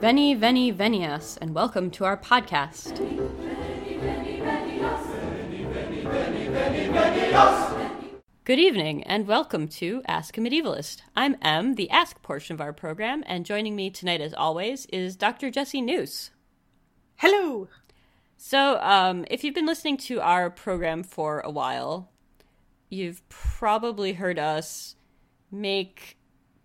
Veni, veni, venias, and welcome to our podcast. Good evening, and welcome to Ask a Medievalist. I'm Em, the Ask portion of our program, and joining me tonight, as always, is Dr. Jesse Njus. Hello. So, um, if you've been listening to our program for a while, you've probably heard us make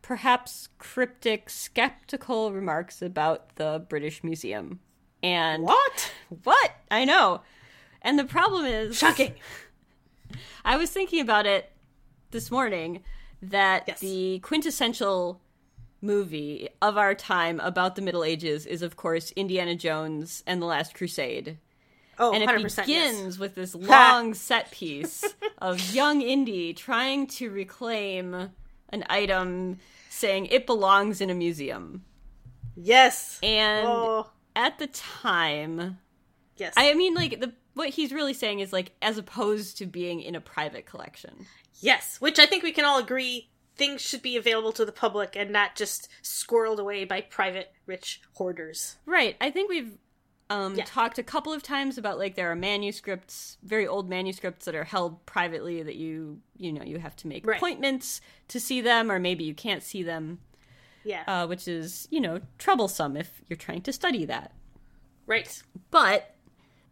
perhaps cryptic, skeptical remarks about the British Museum. And What? what? I know. And the problem is Shocking. I was thinking about it this morning that Yes. the quintessential movie of our time about the Middle Ages is, of course, Indiana Jones and the Last Crusade. Oh, And it 100%. begins yes. with this long set piece of young Indy trying to reclaim an item saying it belongs in a museum. Yes. And oh, at the time, yes. I mean, like, the what he's really saying is, like, as opposed to being in a private collection. yes, which I think we can all agree things should be available to the public and not just squirreled away by private rich hoarders. Right. I think we've um, Yeah. talked a couple of times about like there are manuscripts, very old manuscripts that are held privately that you you know you have to make Right. appointments to see them, or maybe you can't see them, Yeah. uh, which is you know troublesome if you're trying to study that. right. But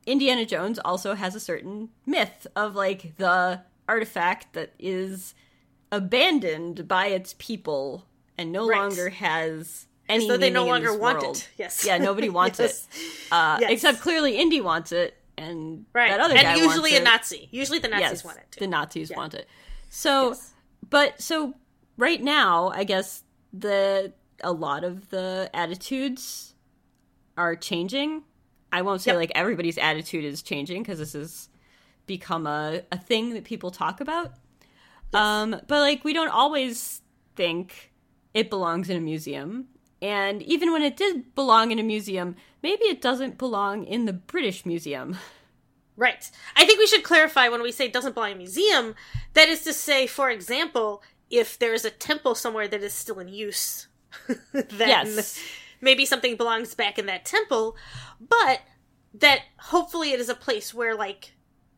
Indiana Jones also has a certain myth of like the artifact that is abandoned by its people and no Right. longer has any So they no longer want world. it. Yes. Yeah, nobody wants Yes. it. Uh, Yes. Except clearly Indy wants it, and Right. that other guy and usually wants a. Nazi. Usually the Nazis yes, want it too. the Nazis Yeah. want it. So, Yes. but so right now, I guess the a lot of the attitudes are changing. I won't say Yep. like everybody's attitude is changing because this has become a, a thing that people talk about. Um, but like we don't always think it belongs in a museum. And even when it did belong in a museum, maybe it doesn't belong in the British Museum. Right. I think we should clarify when we say doesn't belong in a museum, that is to say, for example, if there is a temple somewhere that is still in use, then Yes. maybe something belongs back in that temple, but that hopefully it is a place where, like,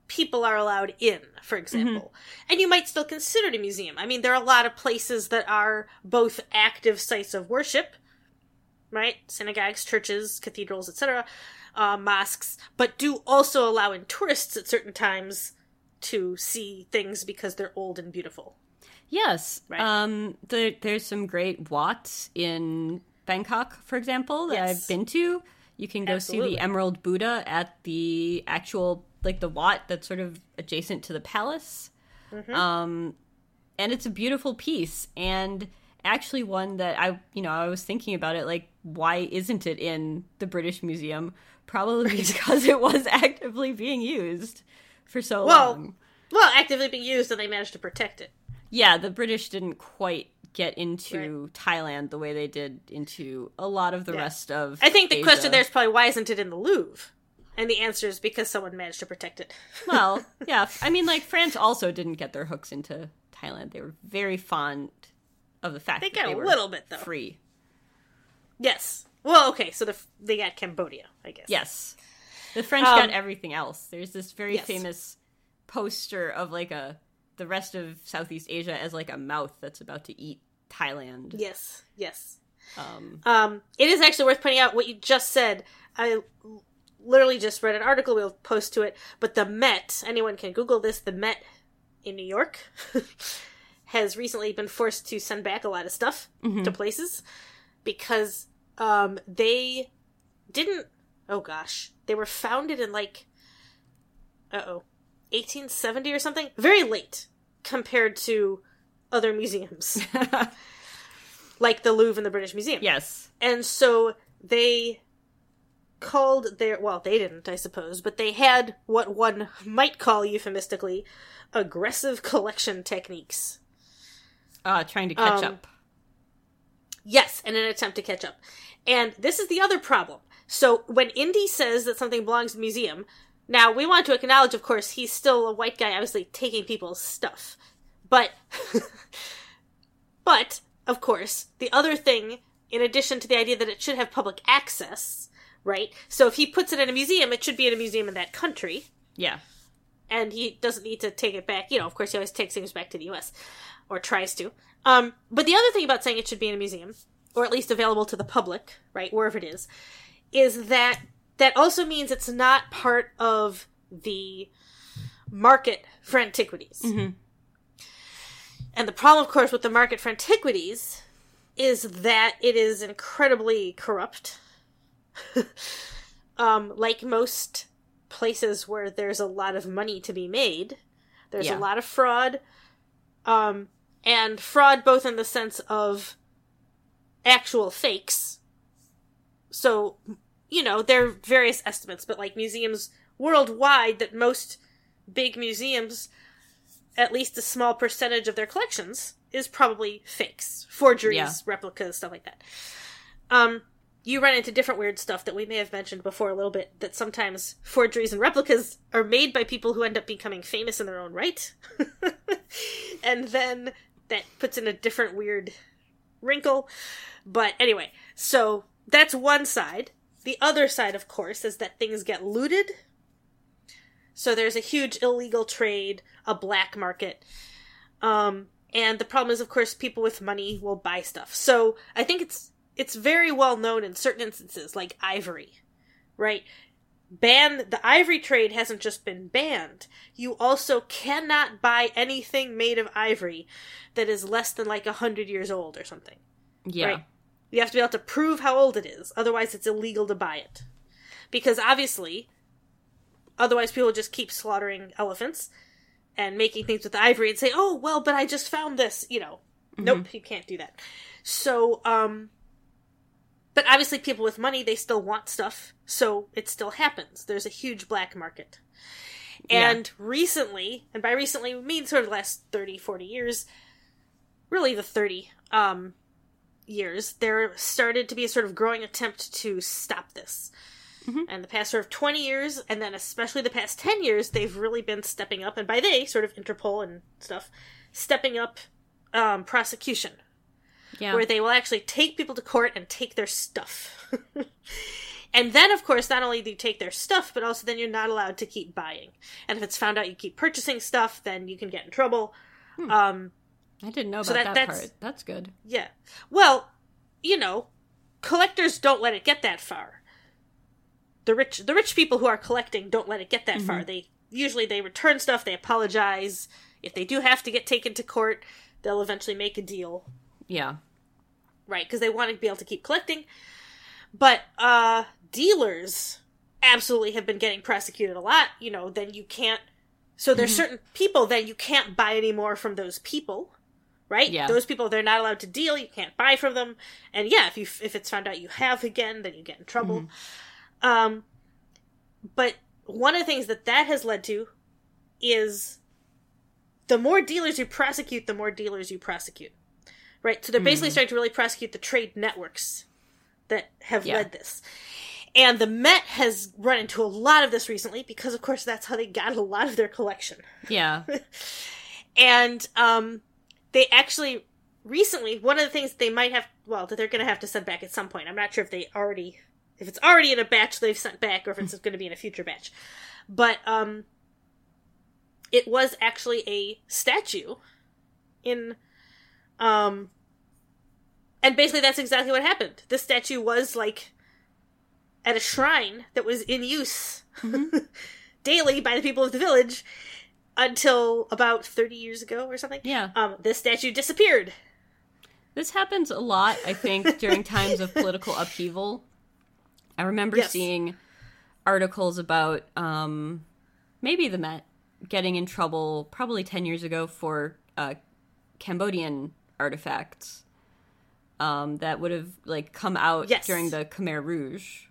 people are allowed in, for mm-hmm. example. And you might still consider it a museum. I mean, there are a lot of places that are both active sites of worship, right? Synagogues, churches, cathedrals, etc., uh, mosques, but do also allow in tourists at certain times to see things because they're old and beautiful. Yes. Right. Um, there, there's some great Wats in Bangkok, for example, that Yes. I've been to. You can go see the Emerald Buddha at the actual, like the Wat that's sort of adjacent to the palace. Mm-hmm. Um, and it's a beautiful piece, and actually one that I, you know, I was thinking about it, like, why isn't it in the British Museum? Probably because it was actively being used for so Well, long. Well, actively being used and they managed to protect it. yeah, the British didn't quite get into Thailand the way they did into a lot of the Yeah. rest of. I think the Asia. question there is probably why isn't it in the Louvre? And the answer is because someone managed to protect it. Well, yeah, I mean, like France also didn't get their hooks into Thailand. They were very fond of the fact They that got they a were little bit, though. free. Yes. Well, okay, so the, they got Cambodia, I guess. Yes, the French Um, got everything else. There's this very yes. famous poster of like a the rest of Southeast Asia as like a mouth that's about to eat Thailand. Yes. Yes. Um, Um, it is actually worth pointing out what you just said. I literally just read an article. We'll post to it. But the Met, anyone can Google this. The Met in New York has recently been forced to send back a lot of stuff to places because um, they didn't. Oh gosh, they were founded in like, uh oh, 1870 or something. Very late compared to other museums like the Louvre and the British Museum. yes. And so they called their well, they didn't, I suppose, but they had what one might call euphemistically aggressive collection techniques. Uh, trying to catch Um, up. Yes, in an attempt to catch up. And this is the other problem. So when Indy says that something belongs to the museum, now we want to acknowledge, of course, he's still a white guy, obviously taking people's stuff. But, but of course, the other thing in addition to the idea that it should have public access, right? So if he puts it in a museum, it should be in a museum in that country, Yeah. And he doesn't need to take it back. You know, of course, he always takes things back to the U.S. or tries to. Um, but the other thing about saying it should be in a museum, or at least available to the public, right, wherever it is, is that that also means it's not part of the market for antiquities. Mhm. And the problem, of course, with the market for antiquities is that it is incredibly corrupt. um, like most places where there's a lot of money to be made, there's Yeah. a lot of fraud. Um, and fraud both in the sense of actual fakes. So, you know, there are various estimates, but like museums worldwide, that most big museums, at least a small percentage of their collections, is probably fakes, forgeries, Yeah. replicas, stuff like that. Um, you run into different weird stuff that we may have mentioned before a little bit. That sometimes forgeries and replicas are made by people who end up becoming famous in their own right, and then that puts in a different weird wrinkle. But anyway, so that's one side. The other side, of course, is that things get looted. So there's a huge illegal trade, a black market. Um, and the problem is, of course, people with money will buy stuff. So I think it's it's very well known in certain instances, like ivory, right? Ban the ivory trade hasn't just been banned. You also cannot buy anything made of ivory that is less than like a hundred years old or something. Yeah. Right. You have to be able to prove how old it is, otherwise it's illegal to buy it. Because obviously, otherwise people just keep slaughtering elephants and making things with ivory and say, "Oh, well, but I just found this," you know. Nope, you can't do that. So, um but obviously people with money, they still want stuff, so it still happens. There's a huge black market. Yeah. And recently, and by recently we mean sort of the last 30, 40 years, really the 30 um years, there started to be a sort of growing attempt to stop this. Mhm. And the past sort of 20 years, and then especially the past 10 years, they've really been stepping up, and by they, sort of Interpol and stuff, stepping up um, prosecution, Yeah. where they will actually take people to court and take their stuff. and then, of course, not only do you take their stuff, but also then you're not allowed to keep buying. And if it's found out you keep purchasing stuff, then you can get in trouble. Um, I didn't know about that- that, that's- part. That's good. yeah. Well, you know, collectors don't let it get that far. The rich the rich people who are collecting don't let it get that far. They usually they return stuff, they apologize. If they do have to get taken to court, they'll eventually make a deal, Yeah. right? Because they want to be able to keep collecting. But uh dealers absolutely have been getting prosecuted a lot, you know, then you can't so there's certain people that you can't buy anymore from those people right? Yeah. Those people they're not allowed to deal. You can't buy from them. And yeah, if you if it's found out you have again, then you get in trouble. Um, but one of the things that that has led to is the more dealers you prosecute, the more dealers you prosecute. Right? So they're basically starting to really prosecute the trade networks that have Yeah. led this. And the Met has run into a lot of this recently because, of course, that's how they got a lot of their collection Yeah. and um, they actually recently one of the things they might have well that they're going to have to send back at some point i'm not sure if they already if it's already in a batch they've sent back or if it's going to be in a future batch but um it was actually a statue in um and basically that's exactly what happened The statue was like at a shrine that was in use daily by the people of the village until about 30 years ago or something. Yeah. Um, this statue disappeared. This happens a lot, I think, during times of political upheaval. I remember Yes. seeing articles about um, maybe the Met getting in trouble probably 10 years ago for uh, Cambodian artifacts um, that would have like come out Yes. during the Khmer Rouge.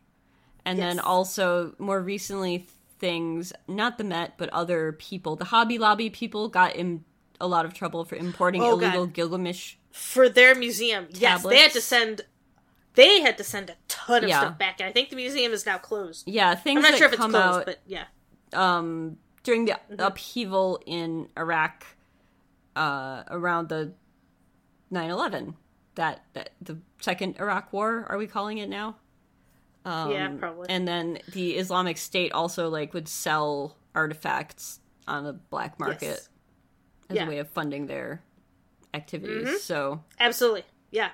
And then also more recently things, not the Met, but other people, the Hobby Lobby people got in a lot of trouble for importing Oh, God. illegal Gilgamesh For their museum, yes, they had to send. They had to send a ton of Yeah. stuff back. and I think the museum is now closed. Yeah, things I'm not that sure if it's closed, out but yeah. um, during the Mm-hmm. upheaval in Iraq uh, around the 9/11 that that the second Iraq War. Are we calling it now? Um, Yeah, probably. And then the Islamic State also like would sell artifacts on the black market Yes. as Yeah. a way of funding their activities. So Absolutely. Yeah.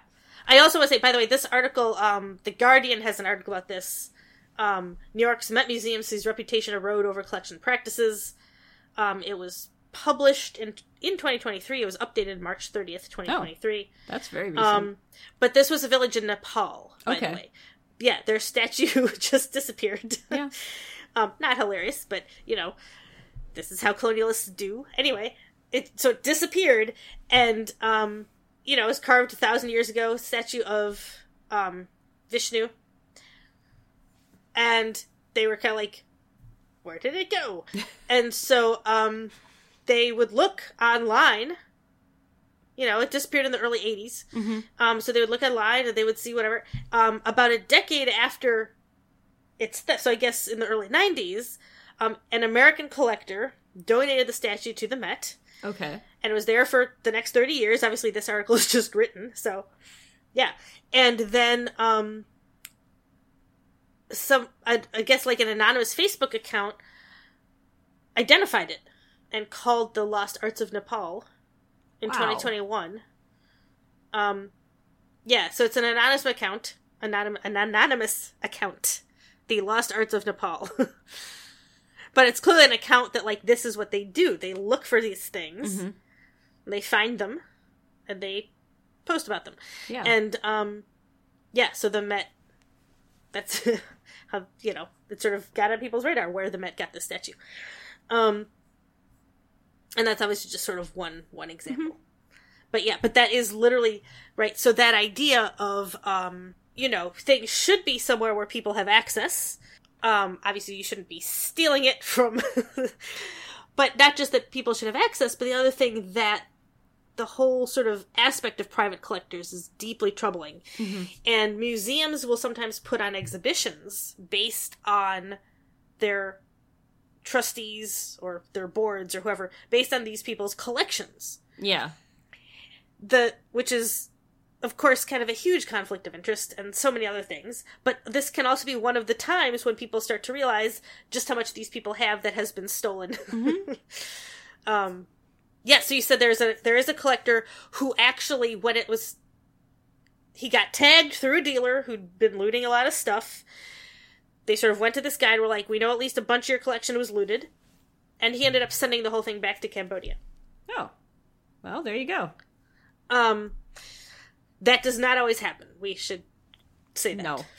I also want to say, by the way, this article, um, The Guardian has an article about this. Um, New York's Met Museum sees reputation erode over collection practices. Um, it was published in in 2023. It was updated March 30th, 2023. Oh, that's very recent. Um, but this was a village in Nepal, by Okay. the way. Yeah, their statue just disappeared. yeah. um, not hilarious, but you know, this is how colonialists do. Anyway, it so it disappeared, and um, you know, it was carved a thousand years ago. Statue of um, Vishnu, and they were kind of like, "Where did it go?" and so um, they would look online. You know, it disappeared in the early '80s. Mhm. Um, so they would look online and they would see whatever. Um, about a decade after it's th- so I guess in the early '90s, um, an American collector donated the statue to the Met, Okay. and it was there for the next 30 years. Obviously, this article is just written, so yeah. And then um, some, I, I guess, like an anonymous Facebook account identified it and called the Lost Arts of Nepal in Wow. 2021. Um, yeah, so it's an anonymous account, anonym, an anonymous account, the Lost Arts of Nepal. but it's clearly an account that like this is what they do. They look for these things, Mhm. they find them, and they post about them. Yeah. And um, yeah, so the Met. That's how you know it sort of got on people's radar where the Met got the statue. Um, and that's obviously just sort of one one example. But yeah, but that is literally right. So that idea of um, you know things should be somewhere where people have access. Um, obviously, you shouldn't be stealing it from. but not just that people should have access, but the other thing that the whole sort of aspect of private collectors is deeply troubling. And museums will sometimes put on exhibitions based on their trustees or their boards or whoever, based on these people's collections. yeah. The which is of course kind of a huge conflict of interest and so many other things. But this can also be one of the times when people start to realize just how much these people have that has been stolen. um yeah, so you said there's a there is a collector who actually when it was he got tagged through a dealer who'd been looting a lot of stuff. They sort of went to this guy and were like, "We know at least a bunch of your collection was looted," and he ended up sending the whole thing back to Cambodia. Oh. Well, there you go. Um, that does not always happen. We should say that. No.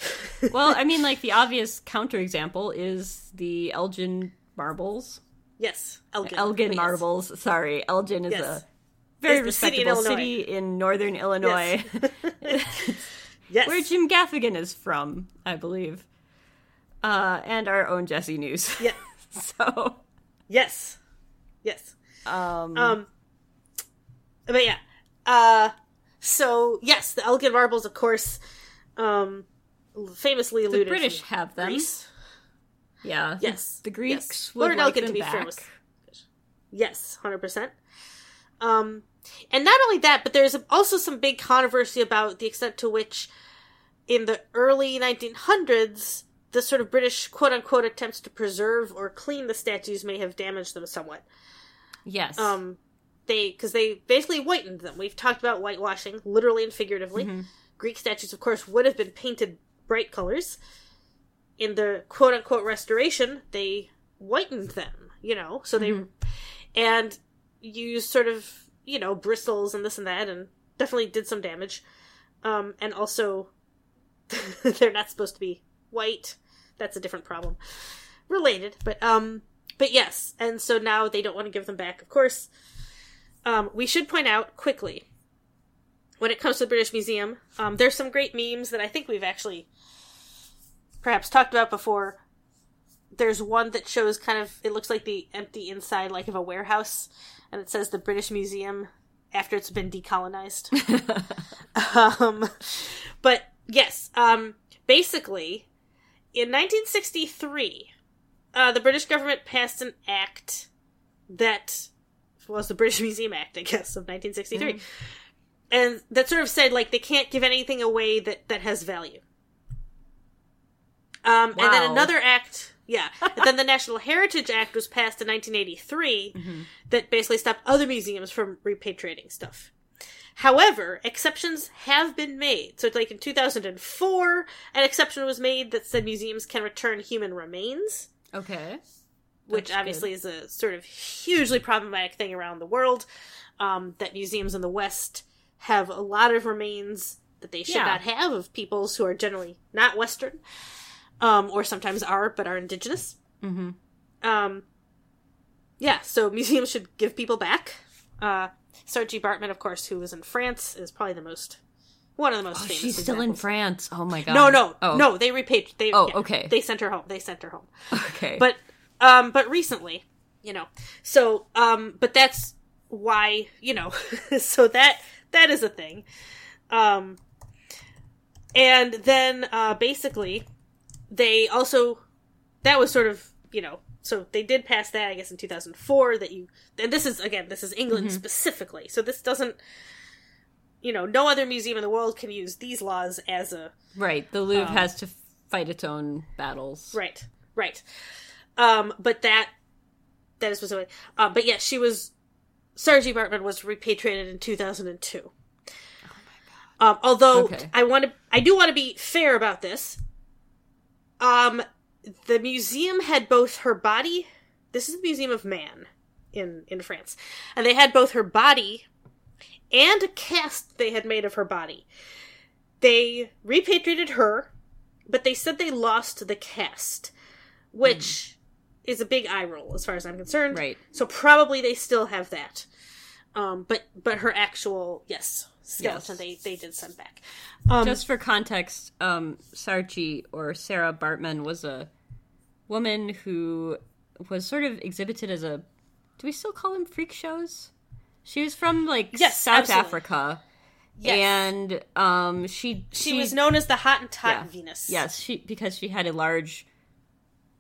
Well, I mean, like the obvious counterexample is the Elgin marbles. yes, Elgin. Elgin Yes. marbles. Sorry, Elgin is Yes. a very the city in respectable city in northern Illinois, Yes. where Jim Gaffigan is from, I believe, uh, and our own Jesse Njus. Yeah. so, Yes. Yes. um, Um. But yeah. Uh. So yes, the Elgin marbles, of course, um, famously the. British have them. Greece. Yeah. Yes. The, Greeks Yes. would Lord like Elgin, them to be back. fair, Yes, hundred percent. Um, and not only that, but there's also some big controversy about the extent to which, in the early 1900s, the sort of British quote unquote attempts to preserve or clean the statues may have damaged them somewhat. Yes. Um, they because they basically whitened them. We've talked about whitewashing, literally and figuratively. Mm-hmm. Greek statues, of course, would have been painted bright colors. In the quote unquote restoration, they whitened them. You know, so they and used sort of you know bristles and this and that, and definitely did some damage. Um, and also, they're not supposed to be white. That's a different problem. Related, but um, but yes, and so now they don't want to give them back. Of course, um, we should point out quickly when it comes to the British Museum, um, there's some great memes that I think we've actually perhaps talked about before. There's one that shows kind of it looks like the empty inside like of a warehouse, and it says the British Museum after it's been decolonized. um, but yes, um, basically, in 1963, uh, the British government passed an act that was the British Museum Act, I guess, of 1963, and that sort of said like they can't give anything away that that has value. Um, and then another act, yeah. and then the National Heritage Act was passed in 1983 Mm-hmm. that basically stopped other museums from repatriating stuff. However, exceptions have been made. So, like in 2004, an exception was made that said museums can return human remains Okay. which That's obviously is a sort of hugely problematic thing around the world. Um, that museums in the West have a lot of remains that they should Yeah. not have of peoples who are generally not Western, um, or sometimes are but are indigenous. Mm-hmm. Um, yeah, so museums should give people back. Uh, Saartjie Baartman, of course, who was in France, is probably the most one of the most Oh, famous. she's still in. France. Oh my god. No, no, Oh. no. They repatriated. They, Oh, yeah, okay. They sent her home. They sent her home. Okay. But um but recently, you know. So um but that's why, you know. so that that is a thing. Um and then uh basically they also that was sort of, you know, so they did pass that I guess in 2004 that you and this is again, this is England specifically. So this doesn't you know, no other museum in the world can use these laws as a right, the Louvre um, has to fight its own battles. Right, right. Um, but that that is specific. Uh, but yeah, she was Saartjie Baartman was repatriated in two thousand and two. Um, although Okay. I want to, I do want to be fair about this. Um, the museum had both her body. This is the Museum of Man in in France, and they had both her body and a cast they had made of her body. They repatriated her, but they said they lost the cast, which is a big eye roll as far as I'm concerned. Right. So probably they still have that. Um, but but her actual yes skeleton Yes. they they did send back. Um, Just for context, um, Saartjie or Sarah Baartman was a woman who was sort of exhibited as a. Do we still call them freak shows? She was from like Yes, South absolutely. Africa, Yes. and um, she she, was known as the Hottentot yeah. Venus. Yes, she because she had a large.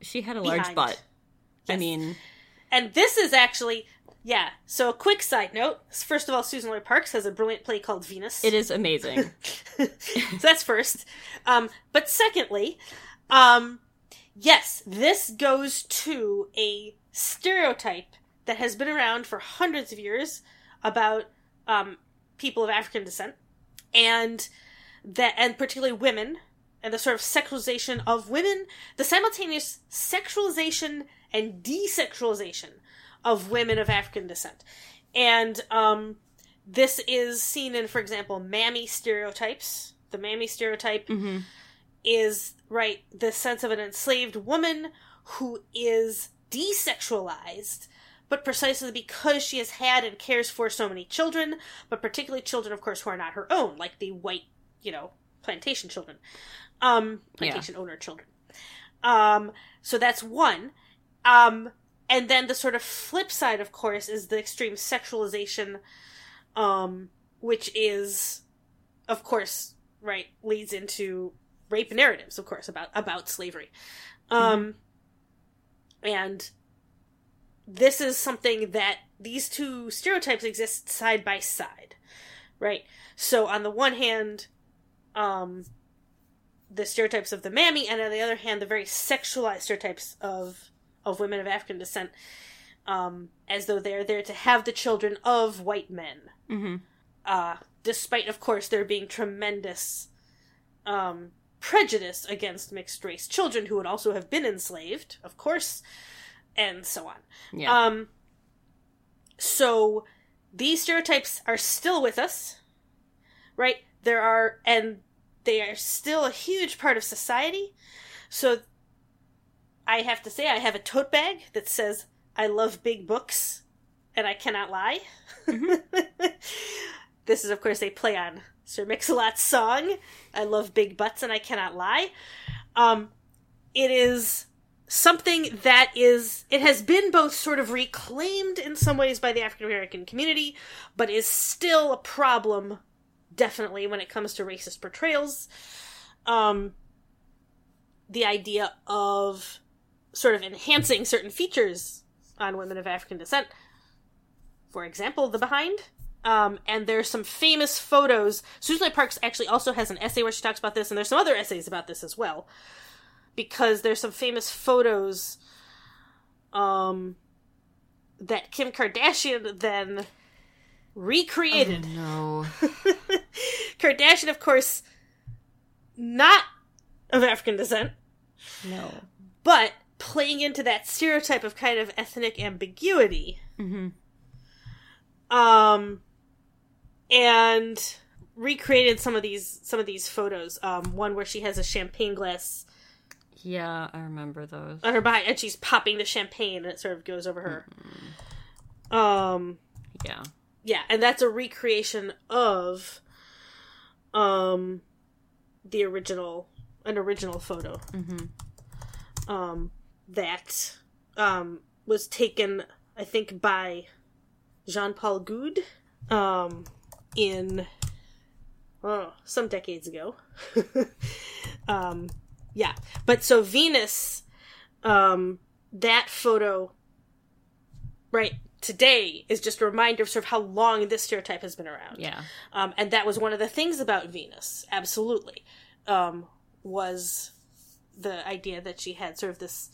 She had a large Behind. butt. I mean, And this is actually yeah. So a quick side note. First of all, Suzan-Lori Parks has a brilliant play called Venus. it is amazing. so that's first. Um, but secondly, um, yes, this goes to a stereotype that has been around for hundreds of years about um, people of African descent, and that, and particularly women, and the sort of sexualization of women, the simultaneous sexualization and desexualization of women of African descent, and um, this is seen in, for example, mammy stereotypes. The mammy stereotype hmm is right the sense of an enslaved woman who is desexualized but precisely because she has had and cares for so many children but particularly children of course who are not her own like the white you know plantation children um plantation owner children. Um so that's one. Um and then the sort of flip side of course is the extreme sexualization um which is of course right leads into rape narratives of course about about slavery. Um and this is something that these two stereotypes exist side by side right? So on the one hand um the stereotypes of the mammy and on the other hand the very sexualized stereotypes of of women of african descent um as though they're there to have the children of white men hmm uh, despite, of course, there being tremendous um, prejudice against mixed race children who would also have been enslaved, of course, and so on. Yeah. Um, so these stereotypes are still with us, right? There are, and they are still a huge part of society. So I have to say, I have a tote bag that says, I love big books and I cannot lie. this is, of course, a play on Sir Mix-a-Lot's song, I love big butts and I cannot lie. Um, it is something that is it has been both sort of reclaimed in some ways by the African American community, but is still a problem definitely when it comes to racist portrayals. Um the idea of sort of enhancing certain features on women of African descent. For example, the behind, Um, and there's some famous photos. Suzan-Lori Parks actually also has an essay where she talks about this, and there's some other essays about this as well. Because there's some famous photos um, that Kim Kardashian then recreated. Oh, no. Kardashian, of course, not of African descent. No. But playing into that stereotype of kind of ethnic ambiguity. Mm-hmm. Um, and recreated some of these some of these photos. Um, one where she has a champagne glass. Yeah, I remember those. On her body, and she's popping the champagne, and it sort of goes over her. Mm-hmm. Um, yeah, yeah, and that's a recreation of, um, the original, an original photo. Mm-hmm. Um, that um was taken, I think, by Jean-Paul Goude um, in oh, some decades ago. um, yeah, but so Venus, um, that photo, right today is just a reminder of sort of how long this stereotype has been around. Yeah, um, and that was one of the things about Venus. Absolutely, um, was the idea that she had sort of this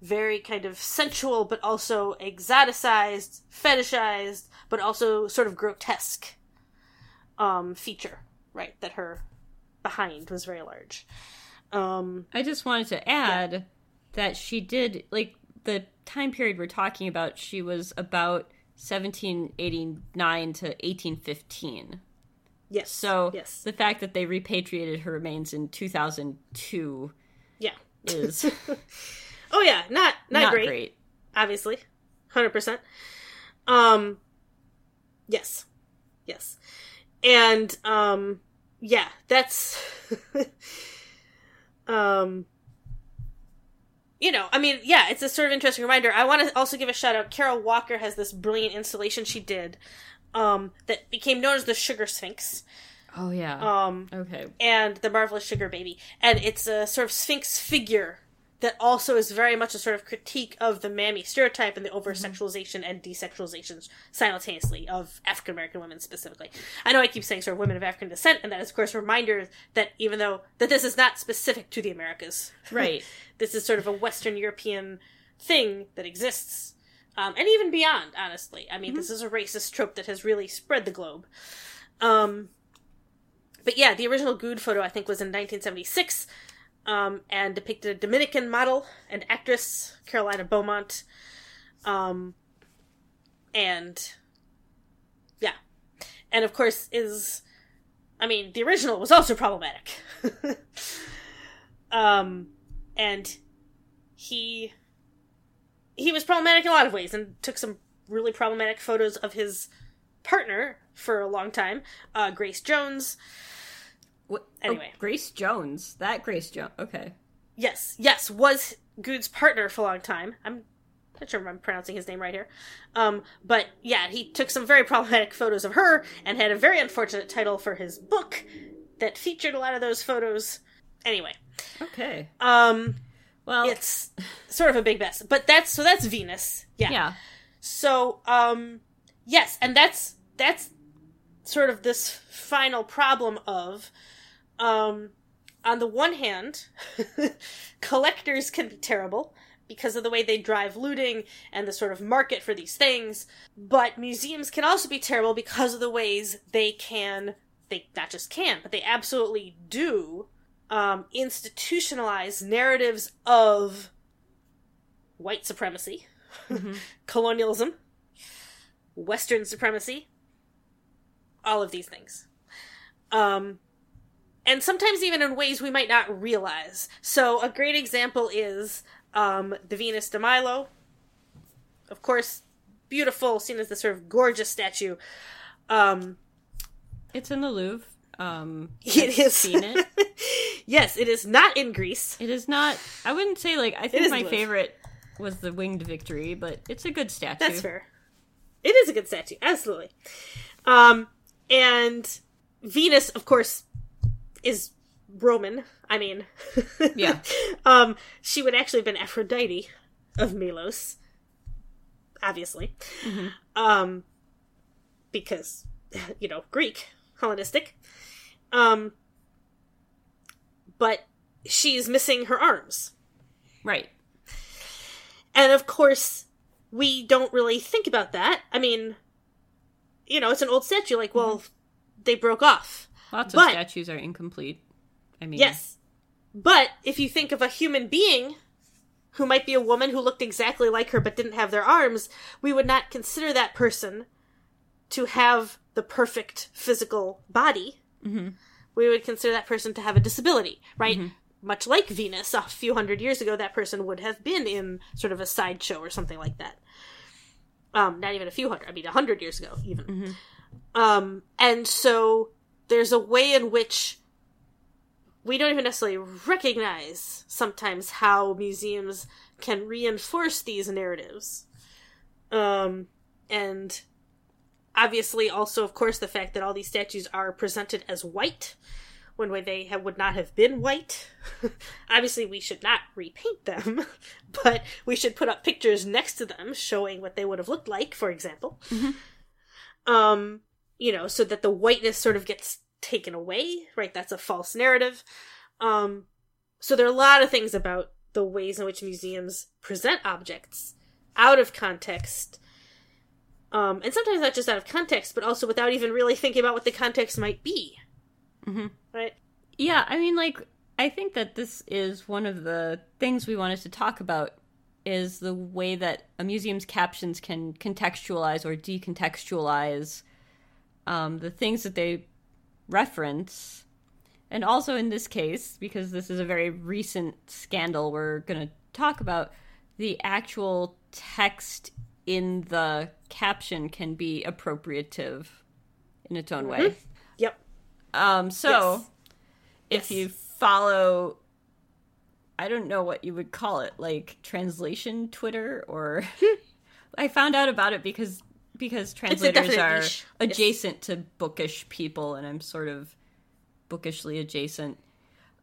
very kind of sensual but also exoticized, fetishized, but also sort of grotesque um, feature, right? That her behind was very large. Um, I just wanted to add yeah. that she did, like, the time period we're talking about, she was about 1789 to 1815. Yes. So yes. the fact that they repatriated her remains in 2002 yeah. is Oh yeah, not not, not great, great. Obviously, hundred percent. Um, yes, yes, and um, yeah, that's um. You know, I mean, yeah, it's a sort of interesting reminder. I want to also give a shout out. Kara Walker has this brilliant installation she did um, that became known as the Sugar Sphinx. Oh yeah. Um, okay. And the marvelous Sugar Baby, and it's a sort of Sphinx figure that also is very much a sort of critique of the mammy stereotype and the over sexualization and desexualization simultaneously of African American women specifically. I know I keep saying sort of women of African descent, and that is of course a reminder that even though that this is not specific to the Americas, right? this is sort of a Western European thing that exists, um, and even beyond. Honestly, I mean, mm-hmm. this is a racist trope that has really spread the globe. Um, but yeah, the original Goude photo I think was in 1976 um, and depicted a Dominican model and actress, Carolina Beaumont. Um, and yeah. And of course, is. I mean, the original was also problematic. um, and he. He was problematic in a lot of ways and took some really problematic photos of his partner for a long time, uh, Grace Jones. What, oh, anyway, oh, Grace Jones. That Grace Jones. Okay. Yes, yes, was Goude's partner for a long time. I'm not sure if I'm pronouncing his name right here. Um, but yeah, he took some very problematic photos of her and had a very unfortunate title for his book that featured a lot of those photos. Anyway. Okay. Um, well, it's sort of a big mess. But that's so that's Venus. Yeah. Yeah. So, um, yes, and that's that's sort of this final problem of um, on the one hand, collectors can be terrible because of the way they drive looting and the sort of market for these things, but museums can also be terrible because of the ways they can, they not just can, but they absolutely do um, institutionalize narratives of white supremacy, mm-hmm. colonialism, Western supremacy, all of these things. Um, and sometimes even in ways we might not realize. So a great example is um, the Venus de Milo. Of course, beautiful, seen as this sort of gorgeous statue. Um, it's in the Louvre. Um, it is. Seen it. yes, it is not in Greece. It is not. I wouldn't say like. I think my favorite was the Winged Victory, but it's a good statue. That's fair. It is a good statue, absolutely. Um, and Venus, of course, is Roman. I mean, yeah. um, she would actually have been Aphrodite of Milos, obviously. Mm-hmm. Um, because you know Greek Hellenistic. Um, but she's missing her arms, Right. and of course we don't really think about that. I mean, you know, it's an old statue. Like, well, they broke off. Lots But- of statues are incomplete. I mean, Yes. But if you think of a human being who might be a woman who looked exactly like her but didn't have their arms, we would not consider that person to have the perfect physical body. Mhm. We would consider that person to have a disability, right? Much like Venus, a few hundred years ago, that person would have been in sort of a sideshow or something like that. Um, not even a few hundred, I mean, a hundred years ago, even. Um, and so there's a way in which we don't even necessarily recognize sometimes how museums can reinforce these narratives. Um, and obviously, also, of course, the fact that all these statues are presented as white when they have, would not have been white. obviously, we should not repaint them, but we should put up pictures next to them showing what they would have looked like, for example. Um, you know, so that the whiteness sort of gets taken away, right? That's a false narrative. Um, so there are a lot of things about the ways in which museums present objects out of context. Um, and sometimes not just out of context, but also without even really thinking about what the context might be. Mm-hmm. Right? Yeah, I mean, like, I think that this is one of the things we wanted to talk about is the way that a museum's captions can contextualize or decontextualize um, the things that they reference. And also in this case, because this is a very recent scandal we're going to talk about, the actual text in the caption can be appropriative in its own way. Yep. Um, so Yes. if Yes. you follow, I don't know what you would call it, like translation Twitter, or I found out about it because because translators are niche. Yes. adjacent to bookish people, and I'm sort of bookishly adjacent.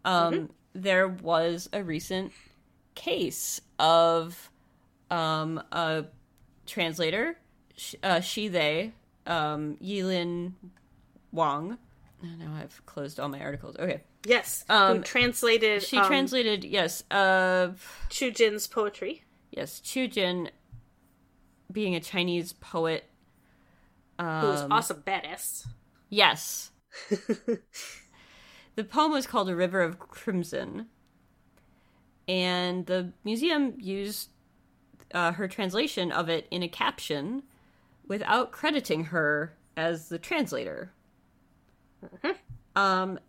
Um, Mm-hmm. There was a recent case of um, a translator, sh- uh, she they, um, Yilin Wang. Now I've closed all my articles. Okay. Yes. Um, Who translated She um, translated, yes, uh, Qiu Jin's poetry. yes, Qiu Jin, being a Chinese poet. Um, Who was awesome badass. Yes. the poem was called A River of Crimson. And the museum used uh, her translation of it in a caption without crediting her as the translator. Um,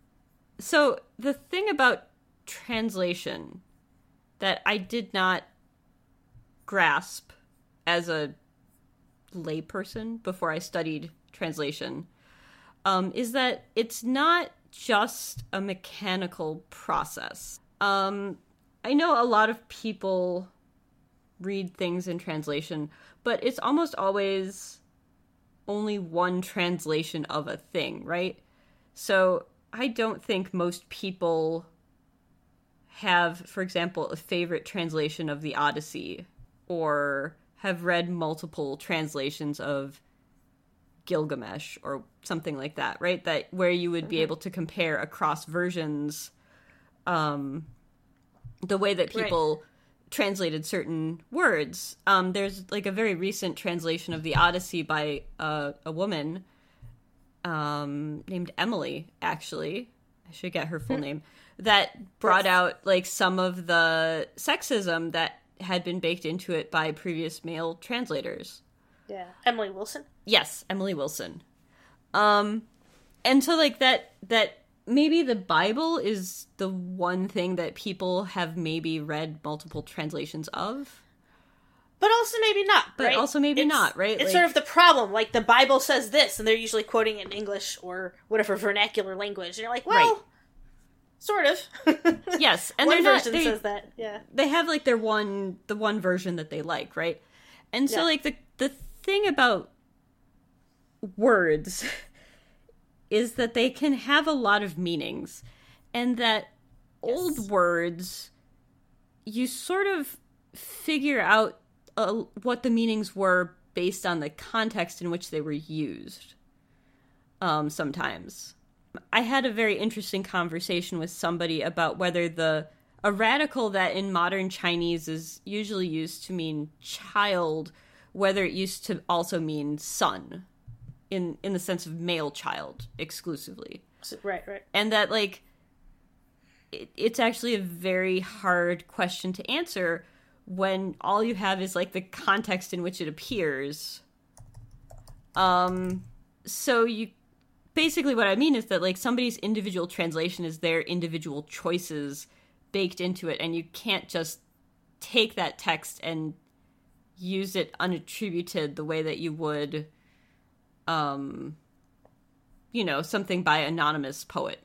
so the thing about translation that I did not grasp as a layperson before I studied translation um, is that it's not just a mechanical process. Um, I know a lot of people read things in translation, but it's almost always only one translation of a thing, right? So I don't think most people have, for example, a favorite translation of the Odyssey or have read multiple translations of Gilgamesh or something like that, right? That where you would be able to compare across versions um the way that people translated certain words. Um there's like a very recent translation of the Odyssey by uh, a woman um named Emily actually. I should get her full name. That brought out like some of the sexism that had been baked into it by previous male translators. Yeah. Emily Wilson. Yes, Emily Wilson. Um and so like that that maybe the Bible is the one thing that people have maybe read multiple translations of. But also maybe not. But right? also maybe It's- not, right? It's Like- sort of the problem. Like the Bible says this, and they're usually quoting it in English or whatever vernacular language. And you're like, well, Right. Sort of. Yes, and One they're not version they, says that. Yeah. they have like their one the one version that they like, right? And so Yeah. like the the thing about words is that they can have a lot of meanings and that old words you sort of figure out uh, what the meanings were based on the context in which they were used. Um, sometimes. I had a very interesting conversation with somebody about whether the a radical that in modern Chinese is usually used to mean child, whether it used to also mean son, in in the sense of male child exclusively. Right, right. And that like it, it's actually a very hard question to answer when all you have is like the context in which it appears. Um so you basically what I mean is that like somebody's individual translation is their individual choices baked into it and you can't just take that text and use it unattributed the way that you would um you know something by anonymous poet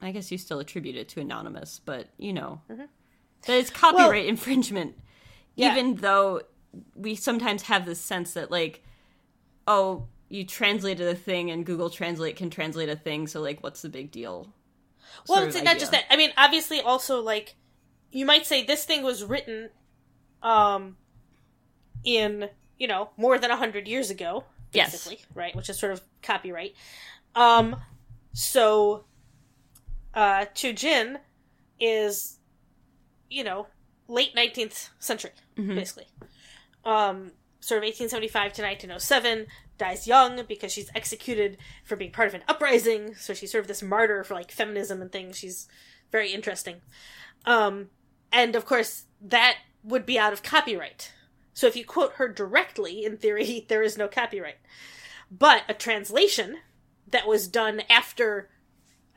i guess you still attribute it to anonymous but you know mm-hmm. that it's copyright well, infringement yeah. even though we sometimes have this sense that like oh you translated a thing and google translate can translate a thing so like what's the big deal well, it's not just that. I mean, obviously, also like you might say this thing was written, um, in you know more than a hundred years ago, basically, yes. right? Which is sort of copyright. Um, so, uh, Qiu Jin is, you know, late nineteenth century, mm-hmm. basically. Um, sort of 1875 to 1907 dies young because she's executed for being part of an uprising. So she's sort of this martyr for like feminism and things. She's very interesting. Um, and of course, that would be out of copyright. So if you quote her directly, in theory, there is no copyright. But a translation that was done after,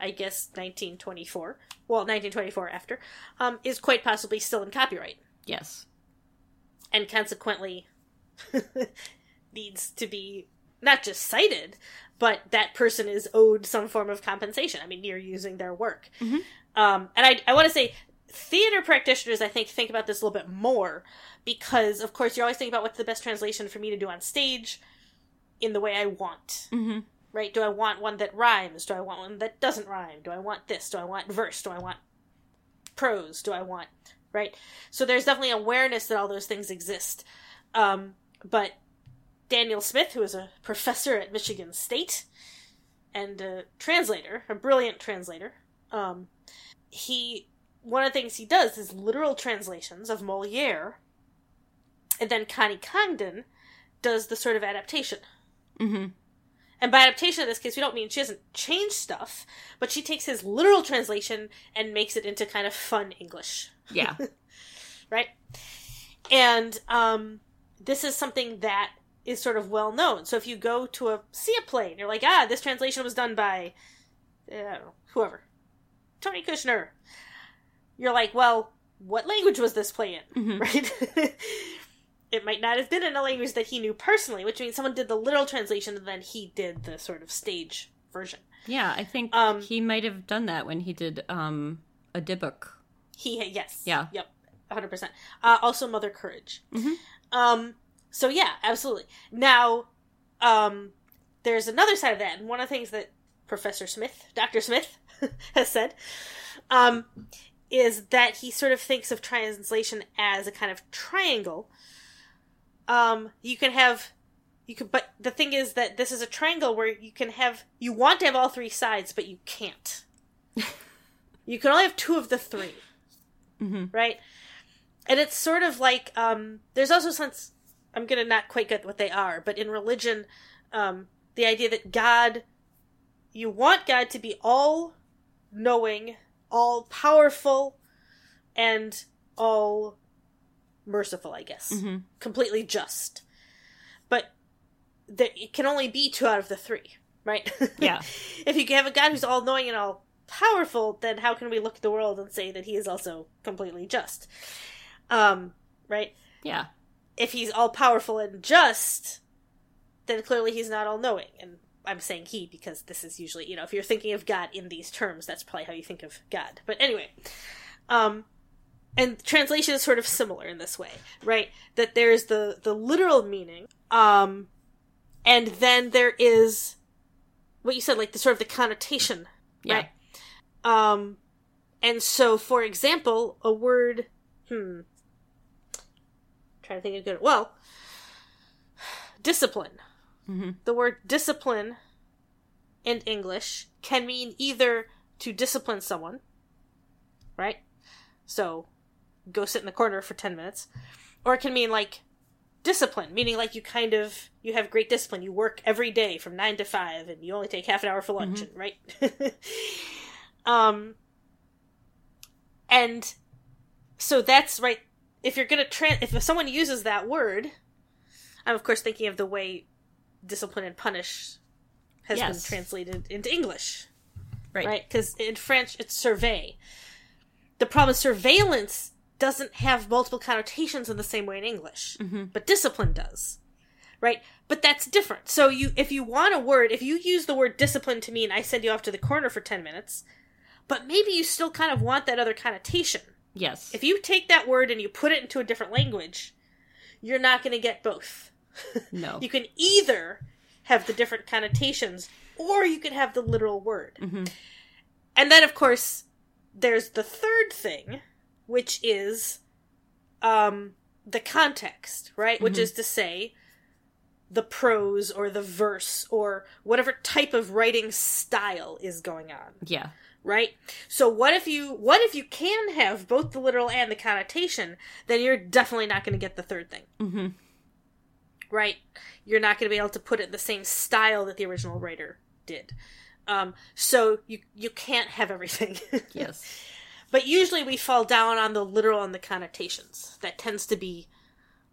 I guess, 1924, well, 1924 after, um, is quite possibly still in copyright. Yes. And consequently, needs to be not just cited, but that person is owed some form of compensation. I mean, you're using their work. Mm-hmm. Um, and I, I want to say, theater practitioners, I think, think about this a little bit more because, of course, you're always thinking about what's the best translation for me to do on stage in the way I want. Mm-hmm. Right? Do I want one that rhymes? Do I want one that doesn't rhyme? Do I want this? Do I want verse? Do I want prose? Do I want. Right? So there's definitely awareness that all those things exist. Um, but Daniel Smith, who is a professor at Michigan State and a translator, a brilliant translator, um, he one of the things he does is literal translations of Moliere, and then Connie Congdon does the sort of adaptation. Mm-hmm. And by adaptation in this case, we don't mean she doesn't change stuff, but she takes his literal translation and makes it into kind of fun English. Yeah. right? And um, this is something that is sort of well known. So if you go to a see a play and you're like, ah, this translation was done by uh, whoever, Tony Kushner, you're like, well, what language was this play in? Mm-hmm. Right? it might not have been in a language that he knew personally, which means someone did the literal translation and then he did the sort of stage version. Yeah, I think um, he might have done that when he did um, a Dybbuk. He yes, yeah, yep, hundred uh, percent. Also, Mother Courage. Mm-hmm. Um, so yeah, absolutely. Now, um, there's another side of that, and one of the things that Professor Smith, Dr. Smith, has said, um, is that he sort of thinks of translation as a kind of triangle. Um, you can have, you could, but the thing is that this is a triangle where you can have, you want to have all three sides, but you can't. you can only have two of the 3 mm-hmm. right? And it's sort of like, um, there's also sense I'm gonna not quite get what they are, but in religion, um, the idea that God, you want God to be all knowing, all powerful, and all merciful, I guess. Mm-hmm. Completely just. But there, it can only be two out of the three, right? Yeah. if you have a God who's all knowing and all powerful, then how can we look at the world and say that he is also completely just? Um, right? Yeah if he's all powerful and just, then clearly he's not all knowing. And I'm saying he because this is usually, you know, if you're thinking of God in these terms, that's probably how you think of God. But anyway, um, and translation is sort of similar in this way, right? That there's the the literal meaning, um, and then there is what you said, like the sort of the connotation, yeah. right? Um, and so, for example, a word, hmm, trying to think of good. Well, discipline. The word discipline in English can mean either to discipline someone, right? So go sit in the corner for 10 minutes, or it can mean like discipline, meaning like you kind of you have great discipline. You work every day from 9 to 5 and you only take half an hour for lunch, and, right? um and so that's right if you're going to trans if someone uses that word, I'm of course thinking of the way discipline and punish has Yes. been translated into English, Right. right? Because in French it's surveiller. The problem is surveillance doesn't have multiple connotations in the same way in English, mm-hmm. but discipline does, right? But that's different. So you, if you want a word, if you use the word discipline to mean I send you off to the corner for ten minutes, but maybe you still kind of want that other connotation. Yes. If you take that word and you put it into a different language, you're not going to get both. no. You can either have the different connotations or you can have the literal word. And then, of course, there's the third thing, which is um, the context, right? Which is to say, the prose or the verse or whatever type of writing style is going on yeah. right so what if you what if you can have both the literal and the connotation then you're definitely not going to get the third thing Mhm. right you're not going to be able to put it in the same style that the original writer did um, so you you can't have everything Yes. but usually we fall down on the literal and the connotations that tends to be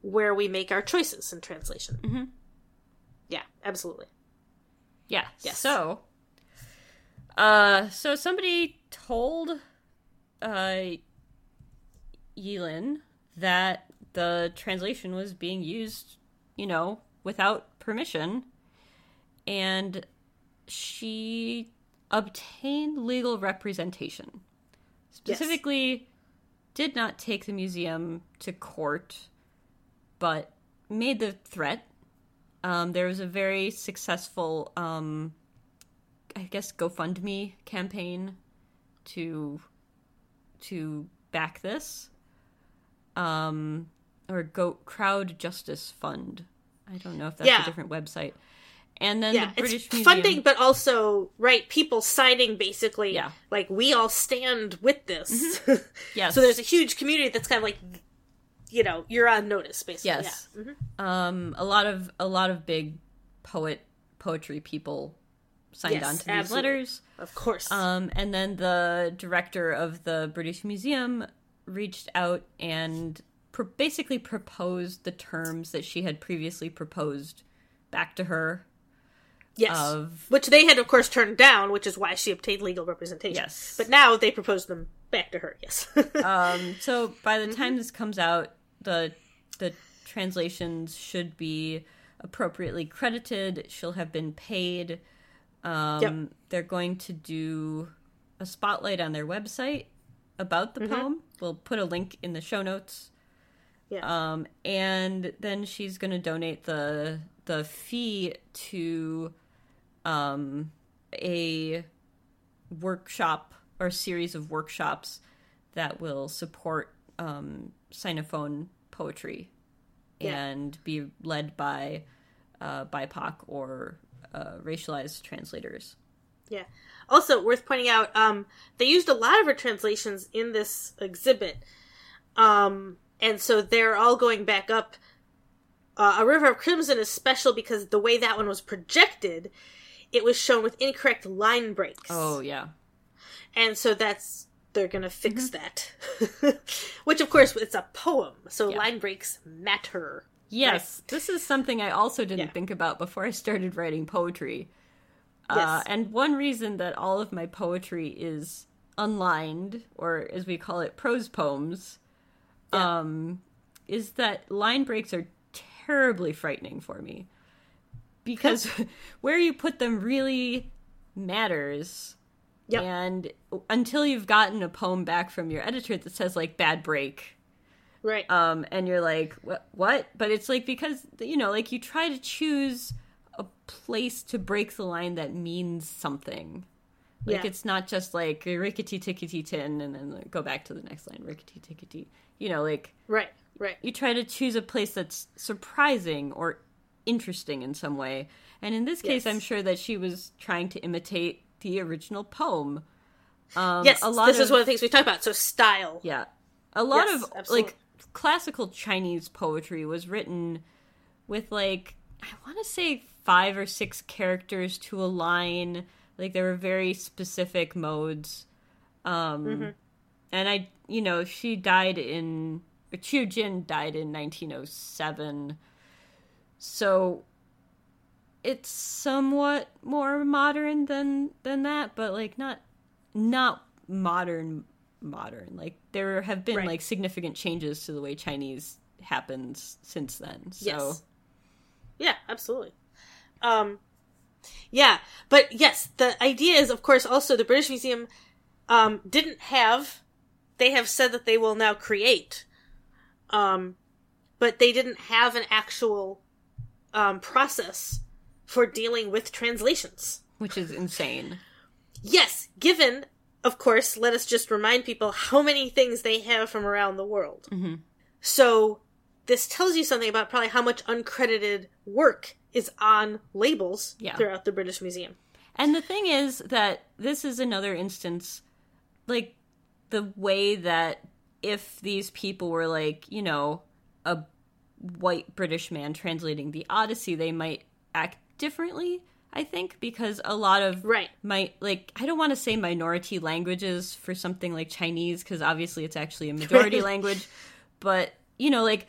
where we make our choices in translation Mhm. Yeah absolutely Yeah. Yes. So, uh, so somebody told, uh, Yilin that the translation was being used, you know, without permission, and she obtained legal representation. Specifically, did not take the museum to court, but made the threat um, there was a very successful, um, I guess, GoFundMe campaign to to back this, um, or Go Crowd Justice Fund. I don't know if that's Yeah. a different website. And then yeah the British it's Museum, funding but also right people signing basically Yeah. like we all stand with this yes, so there's a huge community that's kind of like you know you're on notice basically Yes. yeah. Mhm. um, a lot of a lot of big poet poetry people signed Yes, on to these absolutely. letters. of course Um, and then the director of the British Museum reached out and pr- basically proposed the terms that she had previously proposed back to her. yes Of which they had of course turned down which is why she obtained legal representation Yes. but now they proposed them back to her yes um, so by the time this comes out, the the translations should be appropriately credited. She'll have been paid. Um, Yep. They're going to do a spotlight on their website about the poem. We'll put a link in the show notes. yeah Um, and then she's going to donate the the fee to um, a workshop or series of workshops that will support um, Sinophone poetry Yeah. and be led by uh, BIPOC or uh, racialized translators. Yeah. Also, worth pointing out, um, they used a lot of her translations in this exhibit. Um, and so they're all going back up. Uh, a River of Crimson is special because the way that one was projected, it was shown with incorrect line breaks. Oh yeah, And so that's, they're gonna fix that. Which, of course, it's a poem, so Yeah. line breaks matter. Yes, this is something I also didn't Yeah. think about before I started writing poetry. Uh, Yes. and one reason that all of my poetry is unlined, or as we call it, prose poems, Yeah. um, is that line breaks are terribly frightening for me. Because where you put them really matters. Yep. And until you've gotten a poem back from your editor that says, like, bad break, Right. um and you're like what what but it's like because you know like you try to choose a place to break the line that means something like Yeah. it's not just like rickety tickety tin and then like, go back to the next line rickety tickety you know like right. Right. you try to choose a place that's surprising or interesting in some way. And in this case, Yes. I'm sure that she was trying to imitate the original poem. Um, yes, a lot this of, is one of the things we talked about. So style. yeah. A lot Yes, of absolutely. like classical Chinese poetry was written with like I want to say five or six characters to a line. Like there were very specific modes. Um Mm-hmm. and I you know, she died in Qiu Jin died in 1907. So it's somewhat more modern than than that, but like not not modern modern. Like there have been Right. like significant changes to the way Chinese happens since then. So Yes. Yeah, absolutely. Um, yeah, but yes, the idea is, of course, also the British Museum um, didn't have. They have said that they will now create, um, but they didn't have an actual um, process for dealing with translations. which is insane. Yes, given, of course, let us just remind people how many things they have from around the world. Mhm. So, this tells you something about probably how much uncredited work is on labels Yeah. throughout the British Museum. And the thing is that this is another instance, like the way that if these people were like, you know, a white British man translating the Odyssey, they might act differently, I think, because a lot of Right. my like I don't want to say minority languages for something like Chinese because obviously it's actually a majority language, but you know, like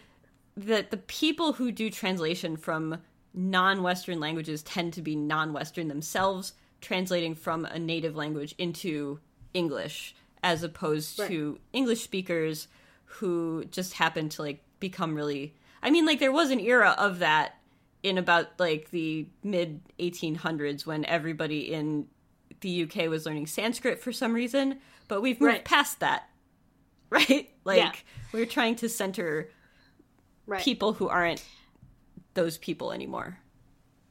the the people who do translation from non-Western languages tend to be non-Western themselves, translating from a native language into English, as opposed to English speakers who just happen to like become really. I mean, like there was an era of that in about like the mid 1800s when everybody in the UK was learning Sanskrit for some reason, but we've moved Right. past that. Right? Like Yeah. we're trying to center Right. people who aren't those people anymore.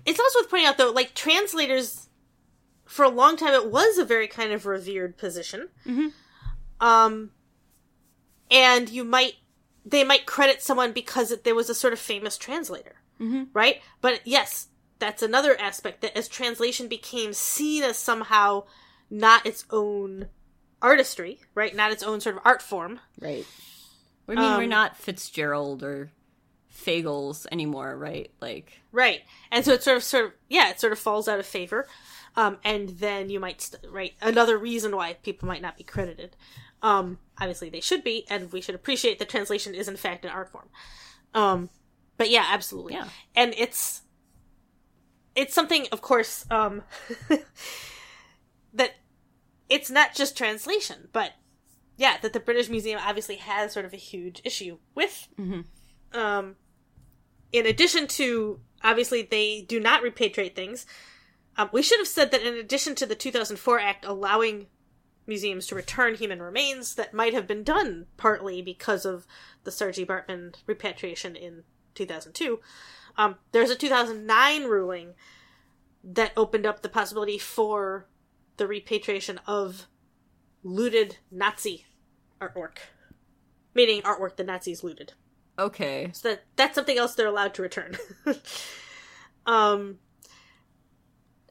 It's also worth pointing out, though, like translators, for a long time, it was a very kind of revered position. Mhm. Um, and you might, they might credit someone because there was a sort of famous translator, Mhm. right? But yes, that's another aspect that as translation became seen as somehow not its own artistry, right? Not its own sort of art form. Right. I mean, we're Um, not Fitzgerald or Fagles anymore, right? Like, Right. And so it sort of, sort of, yeah, it sort of falls out of favor. Um, and then you might, st- right, another reason why people might not be credited. Um, obviously they should be, and we should appreciate that translation is in fact an art form. Um, but yeah, absolutely. Yeah. And it's, it's something, of course, um, that it's not just translation, but yeah, that the British Museum obviously has sort of a huge issue with. Mhm. Um, in addition to obviously they do not repatriate things. Um, we should have said that in addition to the 2004 Act allowing museums to return human remains, that might have been done partly because of the Saartjie Baartman repatriation in 2002. Um, there's a 2009 ruling that opened up the possibility for the repatriation of looted Nazi artwork, meaning artwork the Nazis looted. okay. So that that's something else they're allowed to return. um,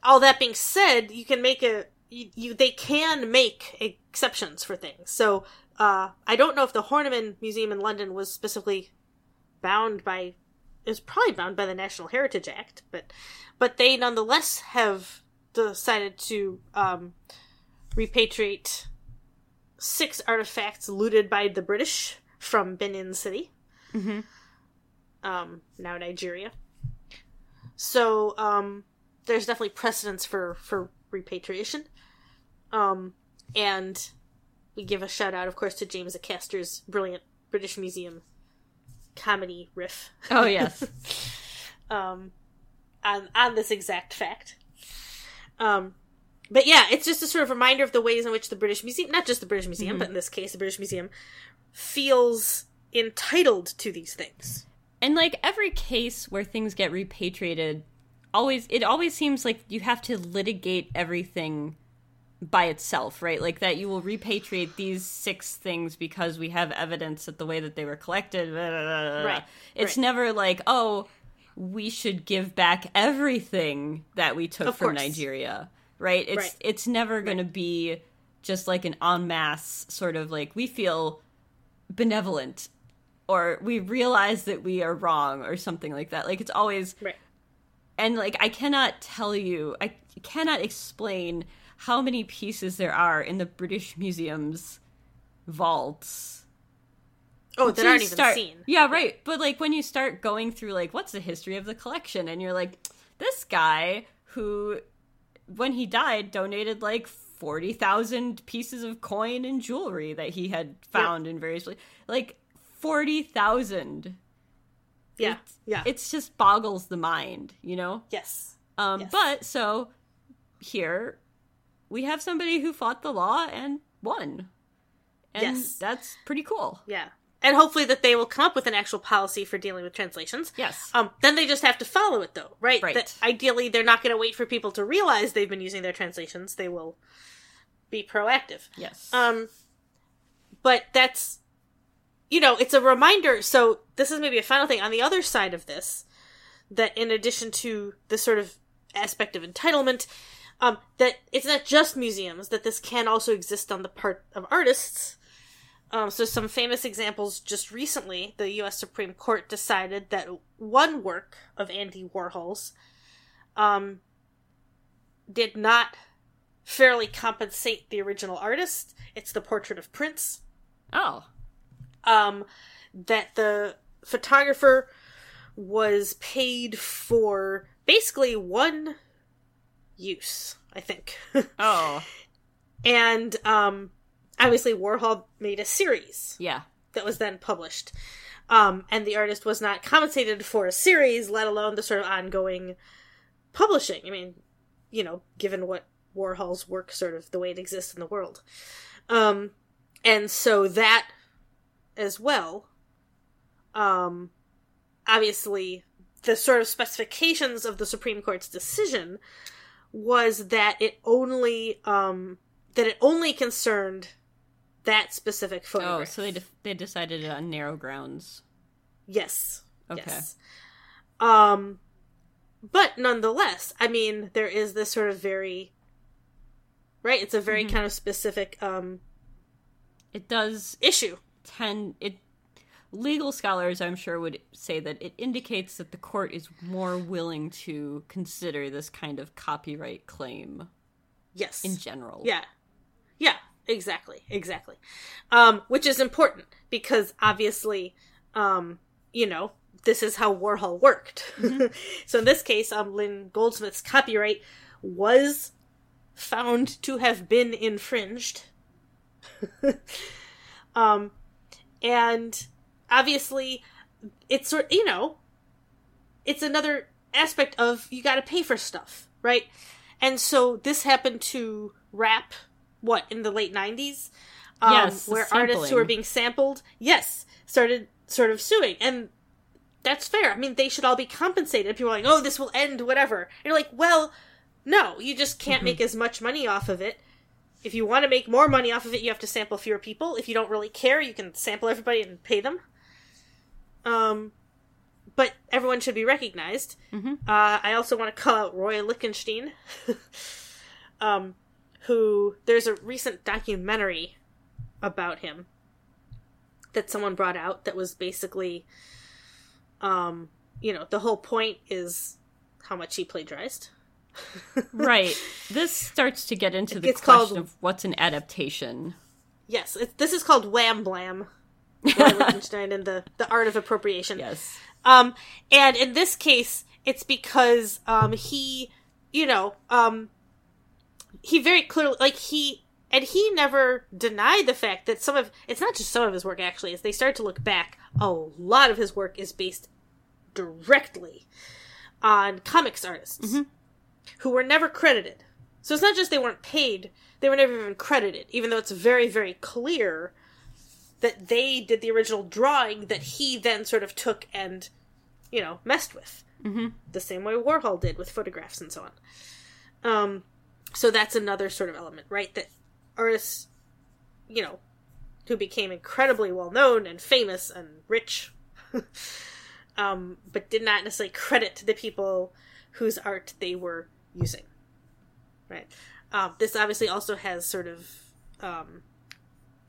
all that being said, you can make a you, you they can make exceptions for things. So uh, I don't know if the Horniman Museum in London was specifically bound by was probably bound by the National Heritage Act, but but they nonetheless have decided to um, repatriate six artifacts looted by the British from Benin City hmm um, now Nigeria. So um, there's definitely precedence for for repatriation. Um, and we give a shout out, of course, to James Acaster's brilliant British Museum comedy riff Oh, yes. um, on on this exact fact. Um, but yeah, it's just a sort of reminder of the ways in which the British Museum, not just the British Museum, but in this case, the British Museum, feels entitled to these things. and like every case where things get repatriated, always it always seems like you have to litigate everything by itself, right? Like that you will repatriate these six things because we have evidence that the way that they were collected. blah, blah, blah. Right, It's right. never like, oh, we should give back everything that we took Of from course. Nigeria, right? It's Right. it's never going to be just like an en masse sort of like we feel benevolent or we realize that we are wrong or something like that. Like it's always Right. and like I cannot tell you, I cannot explain how many pieces there are in the British Museum's vaults. Oh, that aren't even start- seen. Yeah, right. But like when you start going through like what's the history of the collection and you're like this guy who when he died donated like 40,000 pieces of coin and jewelry that he had found in various places. Like 40,000. Yeah. It's- yeah. It's just boggles the mind, you know? yes. Um, Yes. But so here we have somebody who fought the law and won. And Yes. that's pretty cool. Yeah. And hopefully that they will come up with an actual policy for dealing with translations. Yes. Um, then they just have to follow it, though, right? Right. That ideally, they're not going to wait for people to realize they've been using their translations. They will be proactive. yes. Um, but that's, you know, it's a reminder. So this is maybe a final thing on the other side of this, that in addition to the sort of aspect of entitlement, um, that it's not just museums, that this can also exist on the part of artists. Um, so some famous examples just recently, the U.S. Supreme Court decided that one work of Andy Warhol's, um, did not fairly compensate the original artist. It's the portrait of Prince. oh. Um, that the photographer was paid for basically one use, I think. Oh. and um, obviously, Warhol made a series Yeah. that was then published. Um, and the artist was not compensated for a series, let alone the sort of ongoing publishing. I mean, you know, given what Warhol's work sort of the way it exists in the world. Um, and so that as well, um, obviously, the sort of specifications of the Supreme Court's decision was that it only, um, that it only concerned that specific photograph. Oh, so they de- they decided it on narrow grounds. Yes. Okay. Yes. Um but nonetheless, I mean, there is this sort of very right, it's a very Mm-hmm. kind of specific um It does issue. tend it legal scholars I'm sure would say that it indicates that the court is more willing to consider this kind of copyright claim Yes. in general. yeah. Yeah, exactly. Exactly. Um which is important because obviously um you know, this is how Warhol worked. so in this case, um Lynn Goldsmith's copyright was found to have been infringed. um and obviously it's sort you know it's another aspect of you got to pay for stuff right? And so this happened to rap what in the late 90s um, Yes, where artists who were being sampled yes started sort of suing. And that's fair. I mean they should all be compensated. People are like oh this will end whatever. And you're like well no you just can't Mm-hmm. make as much money off of it. If you want to make more money off of it, you have to sample fewer people. If you don't really care, you can sample everybody and pay them. Um, but everyone should be recognized. Mhm. Uh, I also want to call out Roy Lichtenstein, um, who there's a recent documentary about him that someone brought out that was basically, um, you know, the whole point is how much he plagiarized. Right. This starts to get into the question called- of what's an adaptation. Yes, it, this is called Wham Blam. Roy Lichtenstein and the, the art of appropriation. Yes. Um, and in this case, it's because um, he, you know, um, he very clearly like he and he never denied the fact that some of it's not just some of his work actually. As they start to look back, a lot of his work is based directly on comics artists who were never credited. So it's not just they weren't paid; they were never even credited, even though it's very, very clear that they did the original drawing that he then sort of took and, you know, messed with. Mm-hmm. The same way Warhol did with photographs and so on. Um, so that's another sort of element, right? That artists, you know, who became incredibly well known and famous and rich, um, but did not necessarily credit the people whose art they were using. Right. Um, this obviously also has sort of, um,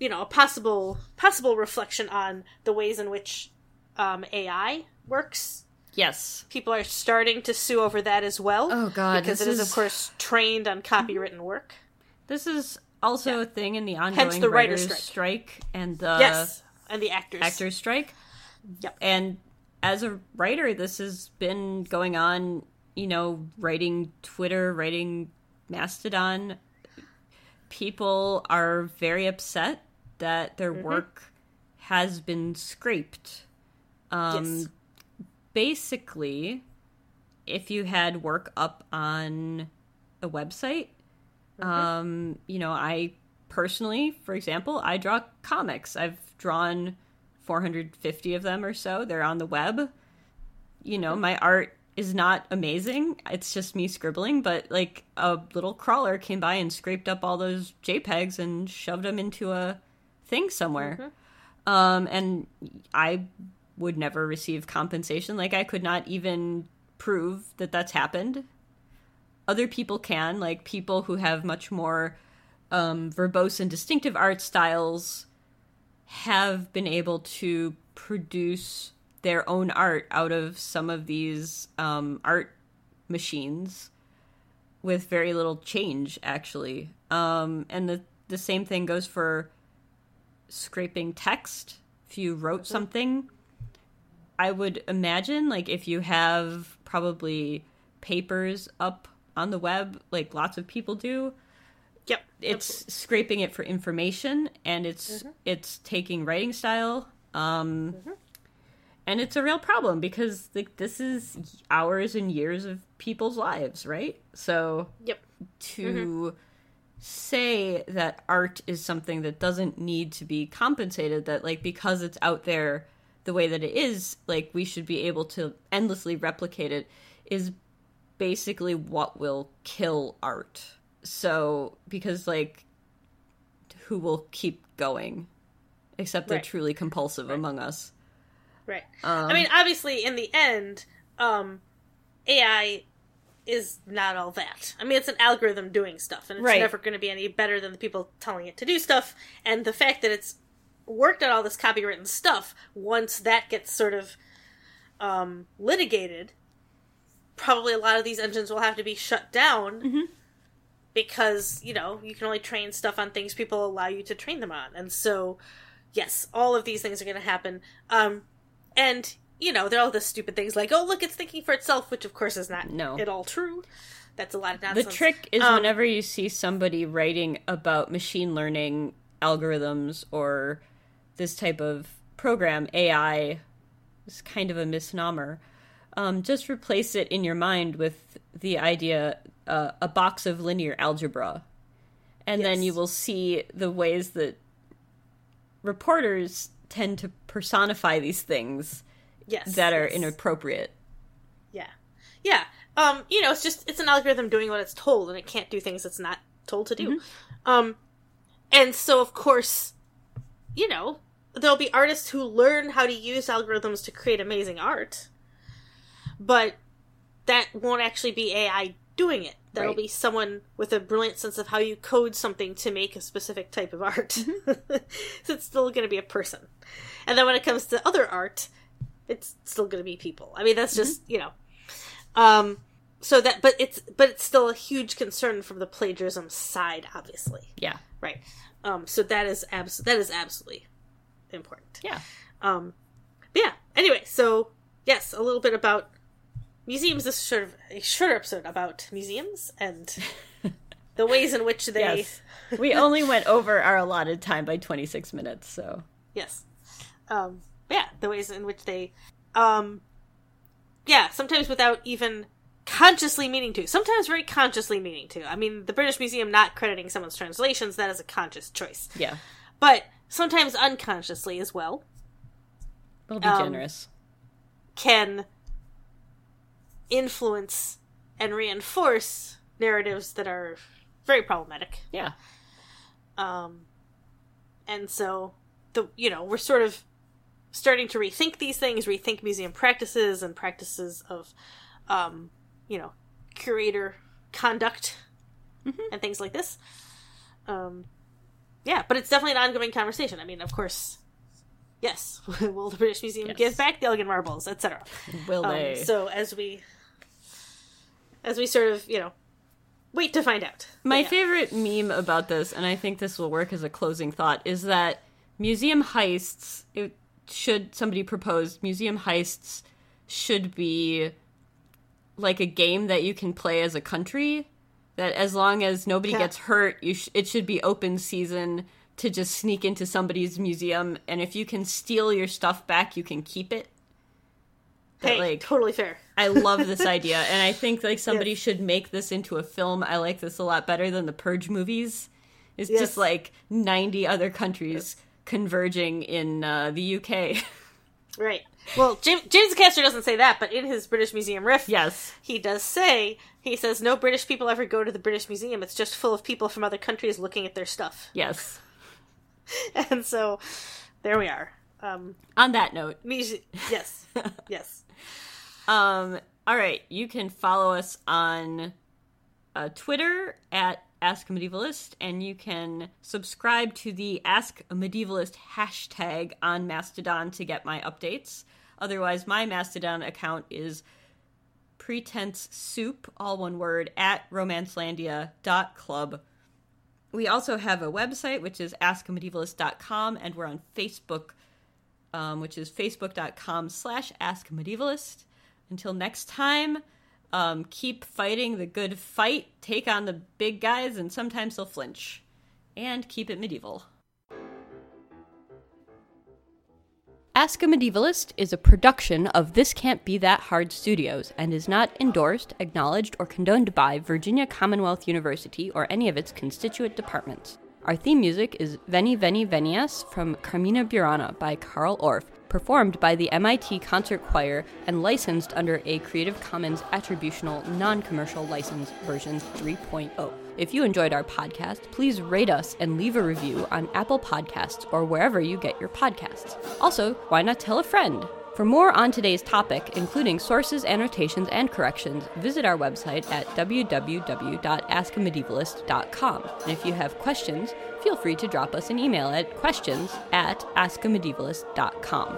you know, a possible possible reflection on the ways in which um, AI works. Yes. People are starting to sue over that as well. Oh, God, because this it is, is- of course, trained on copywritten work. This is also a thing in the ongoing Hence the writer's writers' strike. strike and the yes, and the actors. actors strike. Yep. And as a writer, this has been going on, you know, writing Twitter, writing Mastodon. People are very upset that their Mm-hmm. work has been scraped. Um, Yes. Basically, if you had work up on a website, Mm-hmm. um, you know, I personally, for example, I draw comics. I've drawn 450 of them or so. They're on the web. You know, my art is not amazing. It's just me scribbling, but like a little crawler came by and scraped up all those JPEGs and shoved them into a thing somewhere. Um, and I would never receive compensation. Like I could not even prove that that's happened. Other people can, like people who have much more um, verbose and distinctive art styles, have been able to produce their own art out of some of these um, art machines with very little change, actually. Um, and the the same thing goes for scraping text. If you wrote something, I would imagine, like, if you have probably papers up on the web, like lots of people do, Yep. it's scraping it for information and it's mm-hmm. it's taking writing style um mm-hmm. and it's a real problem because like this is hours and years of people's lives right so Yep. to mm-hmm. Say that art is something that doesn't need to be compensated that like because it's out there the way that it is like we should be able to endlessly replicate it is basically what will kill art so because like who will keep going except the Right. truly compulsive among us Right. Um, I mean, obviously, in the end, um, AI is not all that. I mean, it's an algorithm doing stuff, and it's Right. never going to be any better than the people telling it to do stuff. And the fact that it's worked on all this copywritten stuff, once that gets sort of um, litigated, probably a lot of these engines will have to be shut down. Mm-hmm. Because, you know, you can only train stuff on things people allow you to train them on. And so, yes, all of these things are going to happen. Um, and you know, there are all the stupid things like, "Oh, look, it's thinking for itself," which of course is not No. at all true. That's a lot of nonsense. The trick is Um, whenever you see somebody writing about machine learning algorithms or this type of program, AI is kind of a misnomer. Um, just replace it in your mind with the idea uh, a box of linear algebra, and then you will see the ways that reporters tend to personify these things yes, that are yes. inappropriate. Yeah, yeah. Um, you know, it's just it's an algorithm doing what it's told, and it can't do things it's not told to do. Um, and so of course, you know, there'll be artists who learn how to use algorithms to create amazing art, but that won't actually be AI doing it. That'll Right. be someone with a brilliant sense of how you code something to make a specific type of art. so it's still going to be a person. And then when it comes to other art, it's still going to be people. I mean, that's just you know, um, so that but it's but it's still a huge concern from the plagiarism side, obviously, Yeah. right? Um, so that is abs- that is absolutely important. Yeah. Um, yeah. Anyway, so yes, a little bit about museums. This is sort of a shorter episode about museums and the ways in which they Yes. we only went over our allotted time by 26 minutes, so. Yes. Um, yeah, the ways in which they, um, yeah, sometimes without even consciously meaning to. Sometimes very consciously meaning to. I mean, the British Museum not crediting someone's translations, that is a conscious choice. Yeah. But sometimes unconsciously as well, We'll be Um, generous. can influence and reinforce narratives that are very problematic. Yeah. Um, and so the you know we're sort of starting to rethink these things, rethink museum practices and practices of, um, you know, curator conduct and things like this. Um, yeah, but it's definitely an ongoing conversation. I mean, of course, yes, will the British Museum Yes. give back the Elgin marbles, etc. Will Um, they? so as we, as we sort of, you know, wait to find out. My yeah. favorite meme about this, and I think this will work as a closing thought, is that museum heists it should somebody propose museum heists should be like a game that you can play as a country that as long as nobody Yeah. gets hurt you sh- it should be open season to just sneak into somebody's museum and if you can steal your stuff back you can keep it that, Hey, like totally fair. I love this idea, and I think like somebody Yes. should make this into a film. I like this a lot better than the Purge movies. It's Yes. just like ninety other countries converging in uh, the UK. Right. Well, James, James Acaster doesn't say that, but in his British Museum riff, yes, he does say he says no British people ever go to the British Museum. It's just full of people from other countries looking at their stuff. yes. And so, there we are. Um, On that note, muse- yes, yes. um, all right, you can follow us on uh, Twitter at Ask a Medievalist, and you can subscribe to the Ask a Medievalist hashtag on Mastodon to get my updates. Otherwise, my Mastodon account is pretense soup, all one word, at romancelandia.club. We also have a website, which is askamedievalist.com, and we're on Facebook, um, which is facebook.com slash askmedievalist. Until next time, um, keep fighting the good fight, take on the big guys, and sometimes they'll flinch. And keep it medieval. Ask a Medievalist is a production of This Can't Be That Hard Studios and is not endorsed, acknowledged, or condoned by Virginia Commonwealth University or any of its constituent departments. Our theme music is Veni Veni Venias from Carmina Burana by Carl Orff, performed by the MIT Concert Choir and licensed under a Creative Commons Attributional Non Commercial License version 3.0. If you enjoyed our podcast, please rate us and leave a review on Apple Podcasts or wherever you get your podcasts. Also, why not tell a friend? For more on today's topic, including sources, annotations, and corrections, visit our website at www.askamedievalist.com. And if you have questions, feel free to drop us an email at questions at askamedievalist.com.